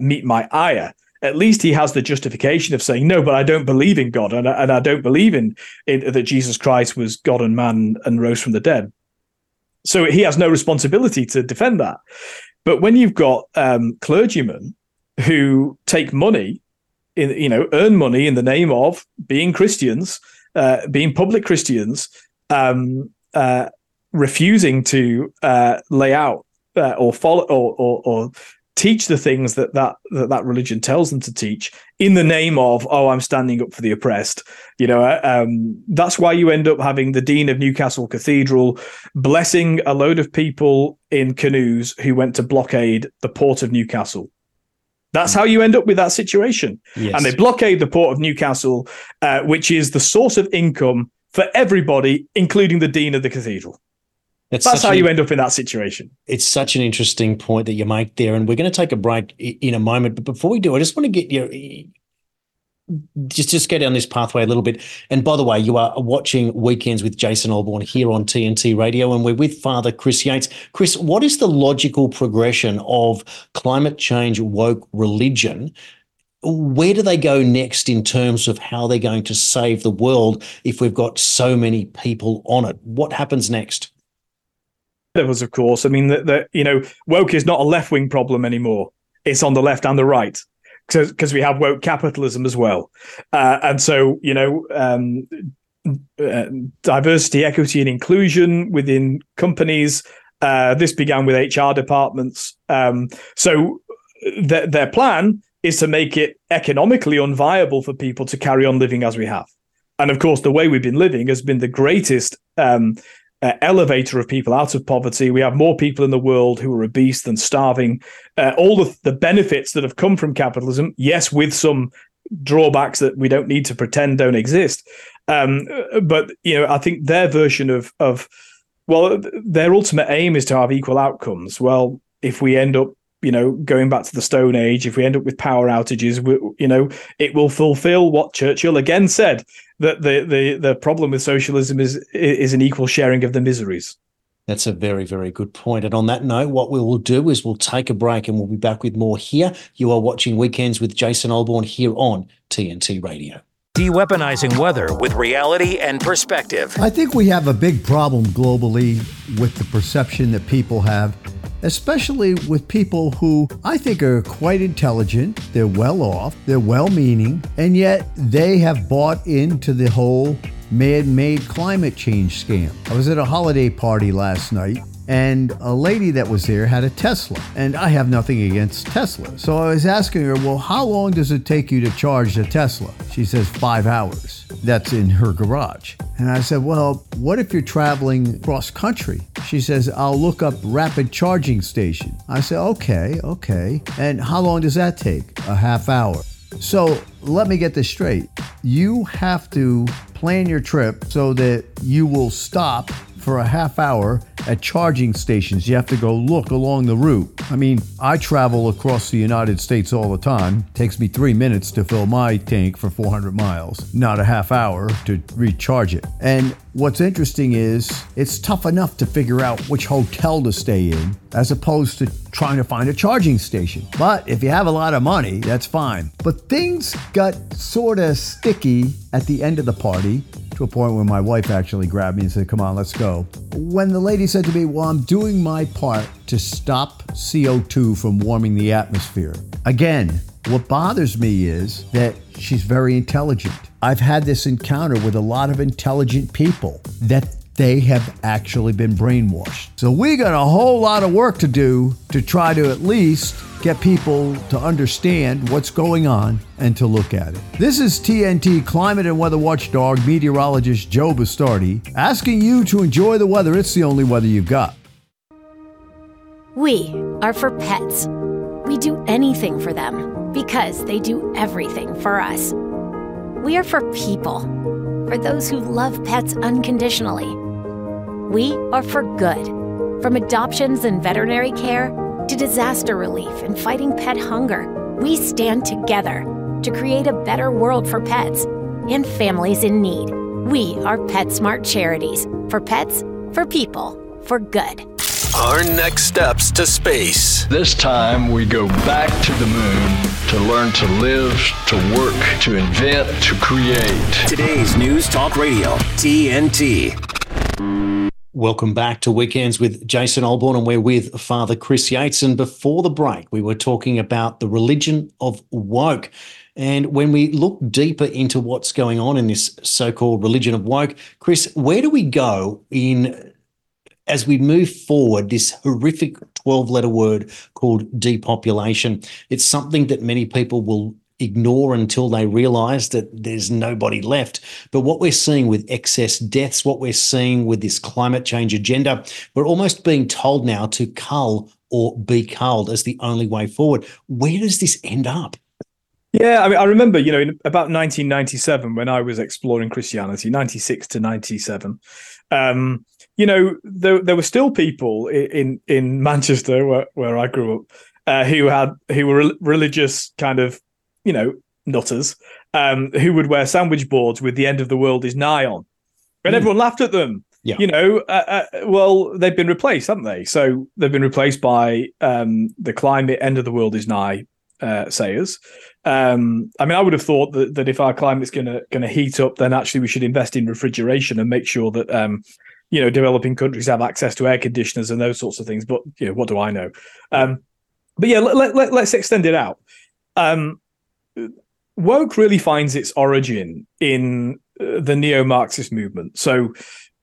S4: meet my ire at least he has the justification of saying no but i don't believe in god and, and i don't believe in, in, that jesus christ was god and man and rose from the dead. So he has no responsibility to defend that. But when you've got um, clergymen who take money in you know earn money in the name of being christians uh, being public christians um, uh, refusing to uh, lay out uh, or follow or, or, or teach the things that that, that that religion tells them to teach in the name of oh i'm standing up for the oppressed. You know uh, um, that's why you end up having the dean of newcastle cathedral blessing a load of people in canoes who went to blockade the port of newcastle. That's how you end up with that situation. Yes. and they blockade the port of newcastle uh, which is the source of income for everybody including the dean of the cathedral
S3: That's,
S4: That's how you end up in that situation.
S3: It's such an interesting point that you make there, and we're going to take a break in a moment. But before we do, I just want to get your just just go down this pathway a little bit. And by the way, you are watching Weekends with Jason Olbourne here on TNT Radio, and we're with Father Chris Yates. Chris, what is the logical progression of climate change woke religion? Where do they go next in terms of how they're going to save the world if we've got so many people on it? What happens next?
S4: Us, of course. I mean, that that, you know, woke is not a left wing problem anymore. It's on the left and the right because we have woke capitalism as well. Uh, and so, you know, um, uh, diversity, equity, and inclusion within companies. Uh, this began with HR departments. Um, so th- their plan is to make it economically unviable for people to carry on living as we have. And of course, the way we've been living has been the greatest um, uh, elevator of people out of poverty. We have more people in the world who are obese than starving. Uh, all the, the benefits that have come from capitalism, yes, with some drawbacks that we don't need to pretend don't exist. Um, but you know, I think their version of of well, their ultimate aim is to have equal outcomes. Well, if we end up you know, going back to the Stone Age, if we end up with power outages, we, you know, it will fulfill what Churchill again said that the the the problem with socialism is is an equal sharing of the miseries.
S3: That's a very, very good point. And on that note, what we will do is we'll take a break and we'll be back with more here. You are watching Weekends with Jason Olbourne here on TNT Radio.
S1: De-weaponizing weather with reality and perspective.
S11: I think we have a big problem globally with the perception that people have, especially with people who I think are quite intelligent, they're well off, they're well meaning, and yet they have bought into the whole man made climate change scam. I was at a holiday party last night. And a lady that was there had a Tesla, and I have nothing against Tesla. So I was asking her, Well, how long does it take you to charge a Tesla? She says, Five hours. That's in her garage. And I said, Well, what if you're traveling cross country? She says, I'll look up rapid charging station. I said, Okay, okay. And how long does that take? A half hour. So let me get this straight. You have to plan your trip so that you will stop for a half hour at charging stations. You have to go look along the route. I mean, I travel across the United States all the time. It takes me three minutes to fill my tank for 400 miles, not a half hour to recharge it. And what's interesting is it's tough enough to figure out which hotel to stay in as opposed to trying to find a charging station. But if you have a lot of money, that's fine. But things got sort of sticky at the end of the party to a point where my wife actually grabbed me and said, Come on, let's go. When the lady said to me, Well, I'm doing my part to stop CO2 from warming the atmosphere. Again, what bothers me is that she's very intelligent. I've had this encounter with a lot of intelligent people that they have actually been brainwashed. So we got a whole lot of work to do to try to at least get people to understand what's going on and to look at it. This is TNT climate and weather watchdog meteorologist Joe Bastardi asking you to enjoy the weather. It's the only weather you've got.
S8: We are for pets. We do anything for them because they do everything for us. We are for people, for those who love pets unconditionally. We are for good, from adoptions and veterinary care to disaster relief and fighting pet hunger. We stand together to create a better world for pets and families in need. We are PetSmart Charities for pets, for people, for good.
S10: Our next steps to space.
S9: This time we go back to the moon to learn to live, to work, to invent, to create.
S1: Today's News Talk Radio, TNT.
S3: Welcome back to Weekends with Jason Olbourne, and we're with Father Chris Yates. And before the break, we were talking about the religion of woke. And when we look deeper into what's going on in this so called religion of woke, Chris, where do we go in as we move forward, this horrific 12 letter word called depopulation? It's something that many people will ignore until they realize that there's nobody left. But what we're seeing with excess deaths, what we're seeing with this climate change agenda, we're almost being told now to cull or be culled as the only way forward. Where does this end up?
S4: Yeah, I mean, I remember, you know, in about 1997 when I was exploring Christianity, 96 to 97. Um, you know, there there were still people in in Manchester where, where I grew up uh, who had who were religious kind of, you know, nutters um, who would wear sandwich boards with the end of the world is nigh on, and mm. everyone laughed at them.
S3: Yeah.
S4: You know, uh, uh, well, they've been replaced, haven't they? So they've been replaced by um, the climate end of the world is nigh uh, sayers. Um, I mean, I would have thought that, that if our climate's going to going to heat up, then actually we should invest in refrigeration and make sure that um, you know developing countries have access to air conditioners and those sorts of things. But you know, what do I know? Um, but yeah, let, let, let's extend it out. Um, woke really finds its origin in uh, the neo-Marxist movement. So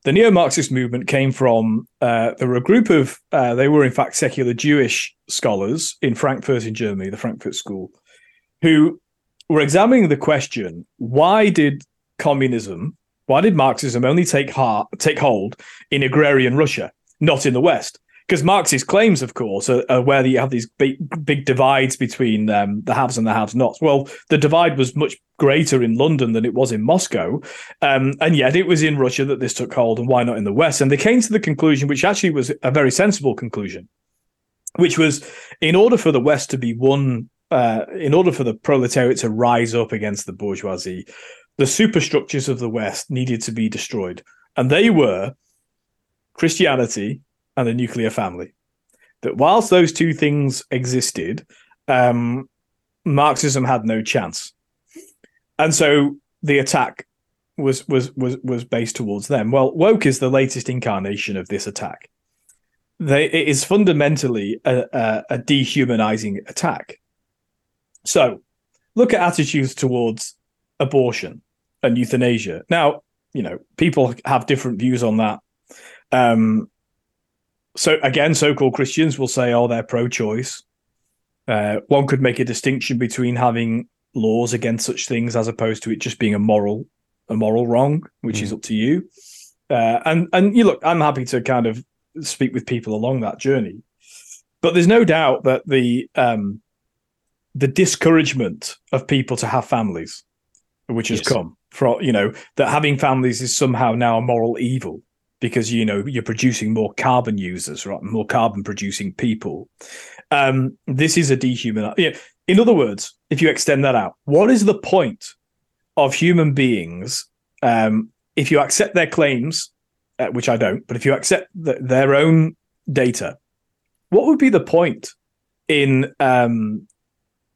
S4: the neo-Marxist movement came from uh, there were a group of uh, they were in fact secular Jewish scholars in Frankfurt in Germany, the Frankfurt School, who were examining the question: Why did communism, why did Marxism only take heart, take hold in agrarian Russia, not in the West? because Marxist claims, of course, are, are, where you have these big, big divides between um, the haves and the have-nots. Well, the divide was much greater in London than it was in Moscow, um, and yet it was in Russia that this took hold, and why not in the West? And they came to the conclusion, which actually was a very sensible conclusion, which was in order for the West to be one, uh, in order for the proletariat to rise up against the bourgeoisie, the superstructures of the West needed to be destroyed, and they were Christianity and the nuclear family. That whilst those two things existed, um, Marxism had no chance, and so the attack was was was was based towards them. Well, woke is the latest incarnation of this attack. They, it is fundamentally a, a, a dehumanizing attack. So, look at attitudes towards abortion and euthanasia. Now, you know, people have different views on that. Um, so again, so-called Christians will say, "Oh, they're pro-choice." Uh, one could make a distinction between having laws against such things as opposed to it just being a moral, a moral wrong, which mm. is up to you. Uh, and and you look, I'm happy to kind of speak with people along that journey, but there's no doubt that the um, the discouragement of people to have families, which has yes. come from you know that having families is somehow now a moral evil because you know you're producing more carbon users, right? More carbon producing people. Um, this is a dehuman. Yeah. In other words, if you extend that out, what is the point of human beings um, if you accept their claims, uh, which I don't, but if you accept the, their own data, what would be the point in um,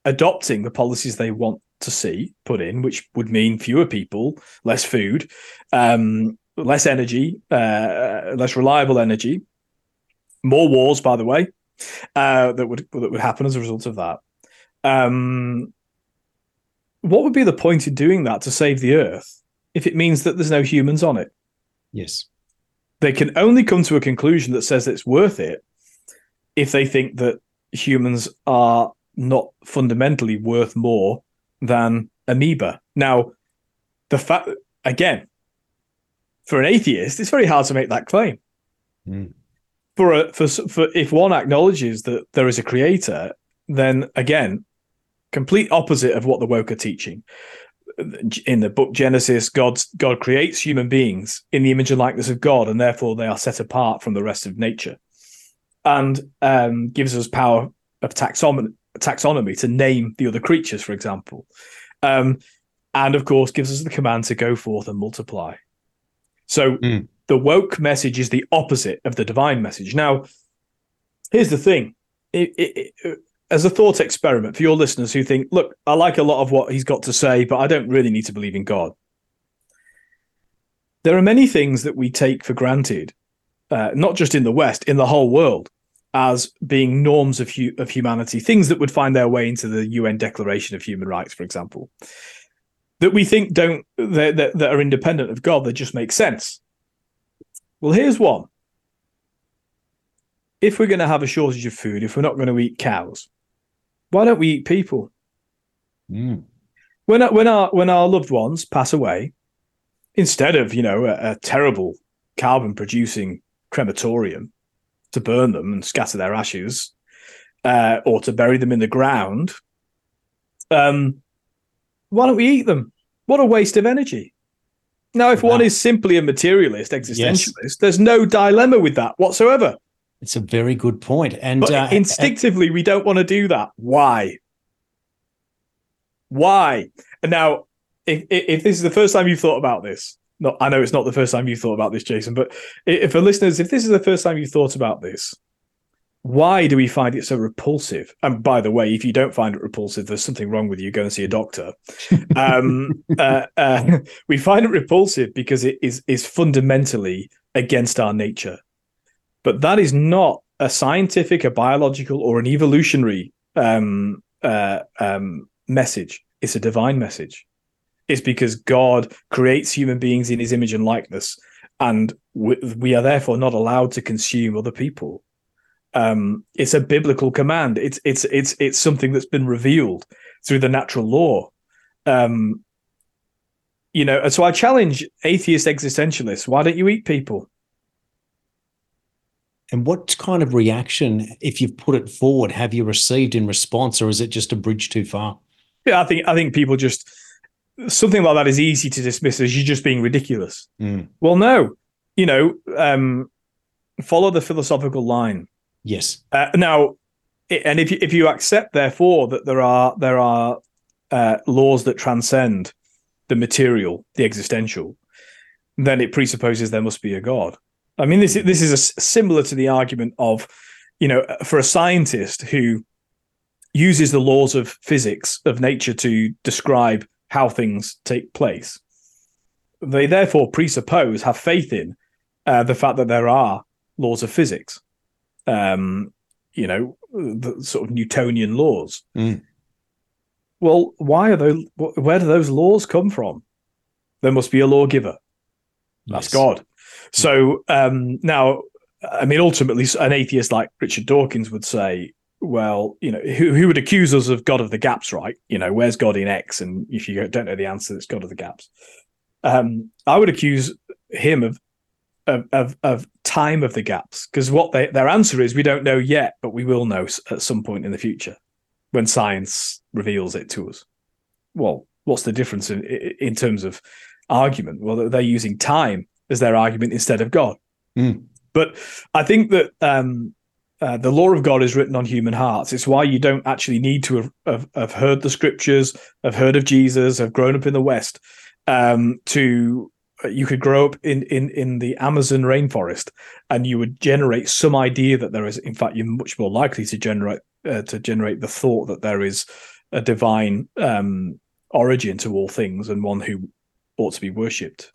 S4: adopting the policies they want to see put in, which would mean fewer people, less food, um, less energy, uh, less reliable energy, more wars, by the way, uh, that would that would happen as a result of that. Um, what would be the point in doing that to save the Earth if it means that there's no humans on it?
S3: Yes,
S4: they can only come to a conclusion that says it's worth it if they think that humans are not fundamentally worth more than amoeba. Now, the fact again, for an atheist, it's very hard to make that claim.
S3: Mm.
S4: For a for for if one acknowledges that there is a creator, then again, complete opposite of what the woke are teaching. In the book Genesis, God God creates human beings in the image and likeness of God, and therefore they are set apart from the rest of nature, and um, gives us power of taxonomy, taxonomy to name the other creatures, for example, um, and of course gives us the command to go forth and multiply. So mm. the woke message is the opposite of the divine message. Now, here's the thing. It, it, it, as a thought experiment for your listeners who think, look, I like a lot of what he's got to say, but I don't really need to believe in God. There are many things that we take for granted, uh, not just in the West, in the whole world, as being norms of, hu- of humanity, things that would find their way into the UN Declaration of Human Rights, for example that we think don't that, that, that are independent of God that just make sense. Well, here's one. If we're going to have a shortage of food, if we're not going to eat cows, why don't we eat people?
S3: Mm.
S4: When when our when our loved ones pass away, instead of you know a, a terrible carbon producing crematorium to burn them and scatter their ashes, uh, or to bury them in the ground, um, why don't we eat them? What a waste of energy. Now, if wow. one is simply a materialist, existentialist, yes. there's no dilemma with that whatsoever.
S3: It's a very good point. And
S4: but uh, instinctively, we don't want to do that. Why? Why? And now, if, if this is the first time you've thought about this, no, I know it's not the first time you've thought about this, Jason, but if for listeners, if this is the first time you've thought about this, why do we find it so repulsive? And by the way, if you don't find it repulsive, there's something wrong with you. Go and see a doctor. um, uh, uh, we find it repulsive because it is is fundamentally against our nature. But that is not a scientific, a biological, or an evolutionary um, uh, um, message. It's a divine message. It's because God creates human beings in His image and likeness, and we, we are therefore not allowed to consume other people um, it's a biblical command. It's it's it's it's something that's been revealed through the natural law. Um, you know, so I challenge atheist existentialists: Why don't you eat people?
S3: And what kind of reaction, if you've put it forward, have you received in response, or is it just a bridge too far?
S4: Yeah, I think I think people just something like that is easy to dismiss as you're just being ridiculous.
S3: Mm.
S4: Well, no, you know, um, follow the philosophical line.
S3: Yes.
S4: Uh, now, and if you, if you accept, therefore, that there are there are uh, laws that transcend the material, the existential, then it presupposes there must be a god. I mean, this this is a, similar to the argument of, you know, for a scientist who uses the laws of physics of nature to describe how things take place. They therefore presuppose, have faith in uh, the fact that there are laws of physics um, you know, the sort of Newtonian laws.
S3: Mm.
S4: Well, why are those? Where do those laws come from? There must be a lawgiver. That's yes. God. So um, now, I mean, ultimately, an atheist like Richard Dawkins would say, well, you know, who, who would accuse us of God of the gaps, right? You know, where's God in X? And if you don't know the answer, it's God of the gaps. Um, I would accuse him of of, of, of time of the gaps because what they, their answer is we don't know yet, but we will know at some point in the future when science reveals it to us. Well, what's the difference in in terms of argument? Well, they're using time as their argument instead of God.
S3: Mm.
S4: But I think that um, uh, the law of God is written on human hearts. It's why you don't actually need to have, have, have heard the scriptures, have heard of Jesus, have grown up in the West um, to you could grow up in in in the Amazon rainforest, and you would generate some idea that there is. In fact, you're much more likely to generate uh, to generate the thought that there is a divine um, origin to all things and one who ought to be worshipped.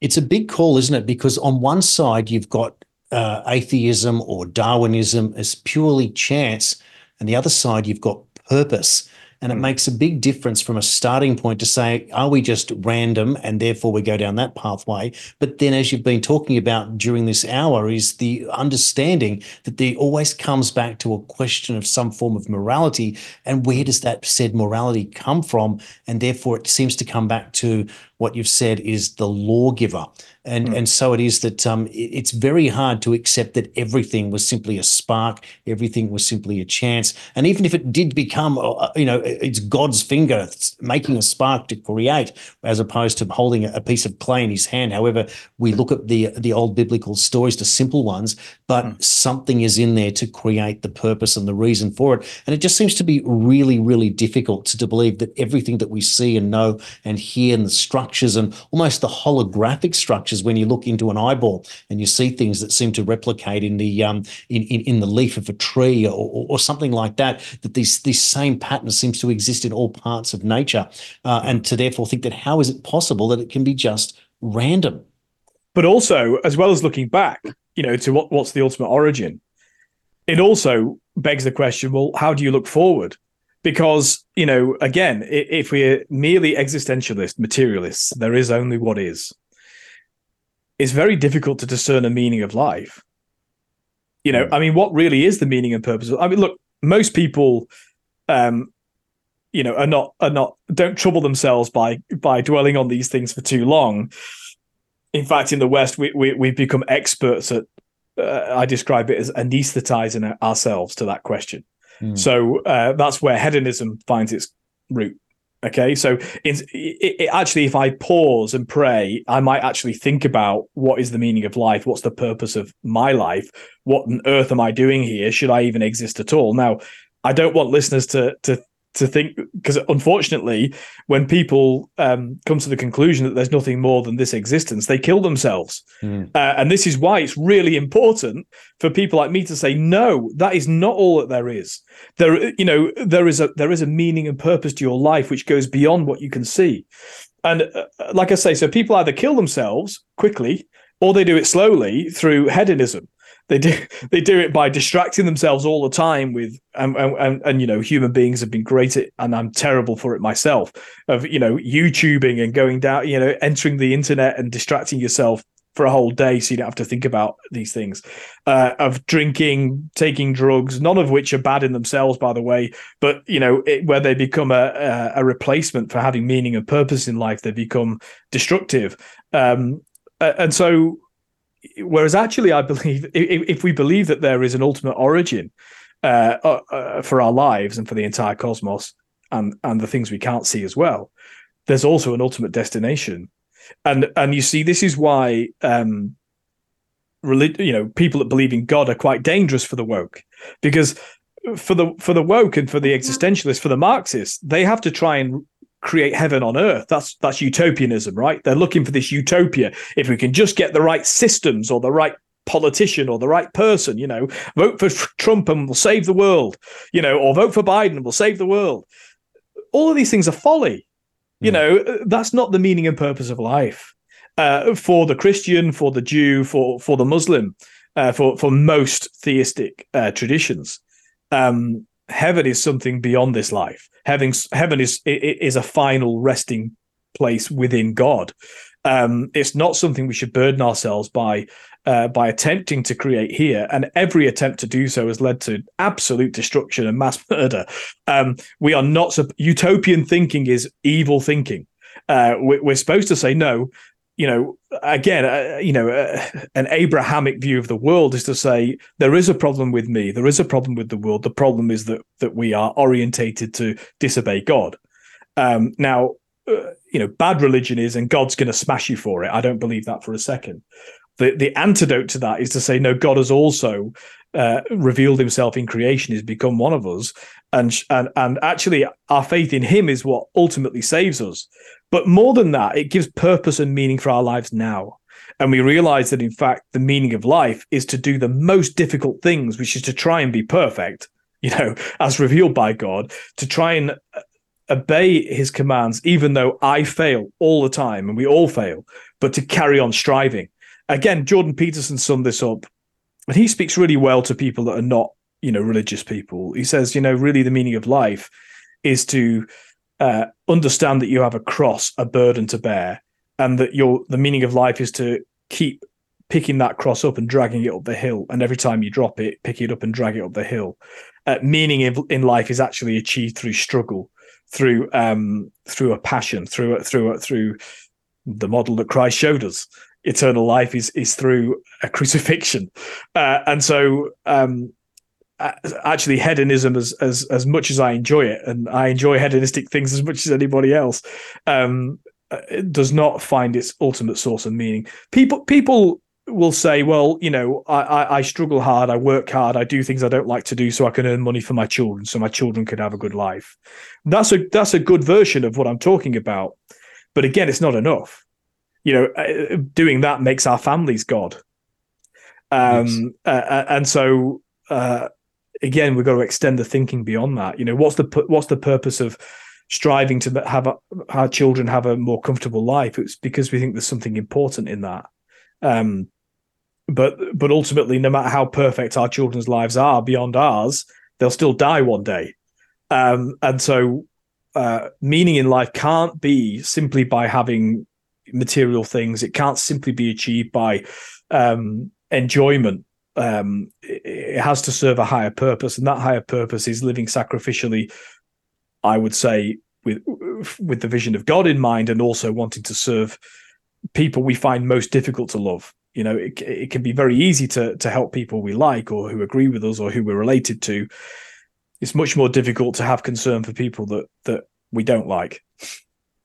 S3: It's a big call, isn't it? Because on one side you've got uh, atheism or Darwinism as purely chance, and the other side you've got purpose. And it mm. makes a big difference from a starting point to say, are we just random and therefore we go down that pathway? But then, as you've been talking about during this hour, is the understanding that there always comes back to a question of some form of morality. And where does that said morality come from? And therefore, it seems to come back to what you've said is the lawgiver. And, mm. and so it is that um, it's very hard to accept that everything was simply a spark, everything was simply a chance. And even if it did become, uh, uh, you know, it's God's finger making a spark to create, as opposed to holding a piece of clay in his hand. However, we look at the the old biblical stories, the simple ones, but mm. something is in there to create the purpose and the reason for it. And it just seems to be really, really difficult to, to believe that everything that we see and know and hear and the structures and almost the holographic structures when you look into an eyeball and you see things that seem to replicate in the um, in, in, in the leaf of a tree or, or, something like that. That these this same pattern seems to exist in all parts of nature, uh, and to therefore think that how is it possible that it can be just random?
S4: But also, as well as looking back, you know, to what what's the ultimate origin, it also begs the question: Well, how do you look forward? Because you know again if we're merely existentialist materialists there is only what is it's very difficult to discern a meaning of life. You know, I mean, what really is the meaning and purpose? Of, I mean, look, most people, um, you know, are not are not don't trouble themselves by by dwelling on these things for too long. In fact, in the West, we, we we've become experts at. Uh, I describe it as anesthetizing ourselves to that question. Mm. So uh, that's where hedonism finds its root Okay, so it, it actually, if I pause and pray, I might actually think about what is the meaning of life, what's the purpose of my life, what on earth am I doing here? Should I even exist at all? Now, I don't want listeners to to to think because unfortunately when people um, come to the conclusion that there's nothing more than this existence they kill themselves. Mm. uh, and this is why it's really important for people like me to say no that is not all that there is. There you know there is a there is a meaning and purpose to your life which goes beyond what you can see. And uh, like i say so people either kill themselves quickly or they do it slowly through hedonism they do they do it by distracting themselves all the time with and, and, and you know human beings have been great at and I'm terrible for it myself of you know YouTubing and going down you know entering the internet and distracting yourself for a whole day so you don't have to think about these things. Uh, of drinking taking drugs none of which are bad in themselves by the way but you know it, where they become a, a, a replacement for having meaning and purpose in life they become destructive. Um, and so whereas actually, I believe if, if, we believe that there is an ultimate origin uh, uh, uh, for our lives and for the entire cosmos and and the things we can't see as well, there's also an ultimate destination, and and you see this is why. Um, relig- you know, people that believe in God are quite dangerous for the woke because for the for the woke and for the existentialists, for the Marxists, they have to try and create heaven on earth. That's that's utopianism, right? They're looking for this utopia. If we can just get the right systems or the right politician or the right person, you know, vote for Trump and we'll save the world, you know, or vote for Biden and we'll save the world. All of these things are folly. You hmm. know, that's not the meaning and purpose of life. Uh, for the Christian, for the Jew, for for the Muslim, uh, for for most theistic uh, traditions, um, heaven is something beyond this life having heaven is is a final resting place within God. Um, it's not something we should burden ourselves by uh, by attempting to create here, and every attempt to do so has led to absolute destruction and mass murder. Um, we are not utopian thinking is evil thinking. Uh, we're supposed to say no you know, again, uh, you know, uh, an Abrahamic view of the world is to say there is a problem with me, there is a problem with the world. The problem is that that we are orientated to disobey God. Um, now, uh, you know, bad religion is, and God's going to smash you for it. I don't believe that for a second. The the antidote to that is to say no. God has also uh, revealed Himself in creation. He's become one of us, and and and actually, our faith in Him is what ultimately saves us. But more than that, it gives purpose and meaning for our lives now. And we realize that, in fact, the meaning of life is to do the most difficult things, which is to try and be perfect, you know, as revealed by God, to try and uh, obey his commands, even though I fail all the time and we all fail, but to carry on striving. Again, Jordan Peterson summed this up, and he speaks really well to people that are not, you know, religious people. He says, you know, really the meaning of life is to uh, understand that you have a cross, a burden to bear, and that your the meaning of life is to keep picking that cross up and dragging it up the hill. And every time you drop it, pick it up and drag it up the hill. Uh, meaning in, in life is actually achieved through struggle, through um, through a passion, through through through the model that Christ showed us. Eternal life is is through a crucifixion, uh, and so um, actually hedonism as as as much as I enjoy it, and I enjoy hedonistic things as much as anybody else. Um, does not find its ultimate source of meaning. People people will say, well, you know, I, I, I struggle hard, I work hard, I do things I don't like to do, so I can earn money for my children, so my children could have a good life. That's a that's a good version of what I'm talking about. But again, it's not enough. You know, uh, doing that makes our families God. Um, yes. uh, and so uh, again, we've got to extend the thinking beyond that. You know, what's the what's the purpose of striving to have a, our children have a more comfortable life? It's because we think there's something important in that. Um, but but ultimately, no matter how perfect our children's lives are beyond ours, they'll still die one day. Um, and so, uh, meaning in life can't be simply by having material things. It can't simply be achieved by um, enjoyment um, it has to serve a higher purpose, and that higher purpose is living sacrificially. I would say with with the vision of God in mind, and also wanting to serve people we find most difficult to love. You know, it, it can be very easy to to help people we like or who agree with us or who we're related to. It's much more difficult to have concern for people that that we don't like.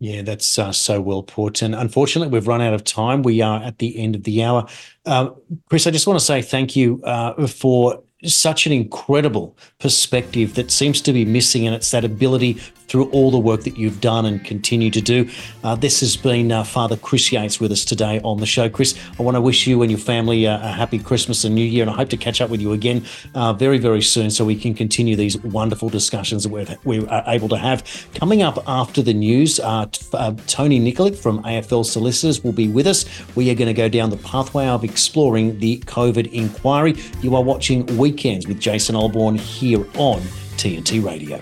S3: Yeah, that's uh, so well put. And unfortunately, we've run out of time. We are at the end of the hour. Uh, Chris, I just want to say thank you uh, for such an incredible perspective that seems to be missing, and it's that ability through all the work that you've done and continue to do. Uh, this has been uh, Father Chris Yates with us today on the show. Chris, I want to wish you and your family a, a happy Christmas and New Year, and I hope to catch up with you again uh, very, very soon so we can continue these wonderful discussions that we're, we are able to have. Coming up after the news, uh, uh, Tony Nikolic from AFL Solicitors will be with us. We are going to go down the pathway of exploring the COVID inquiry. You are watching Weekends with Jason Olbourne here on TNT Radio.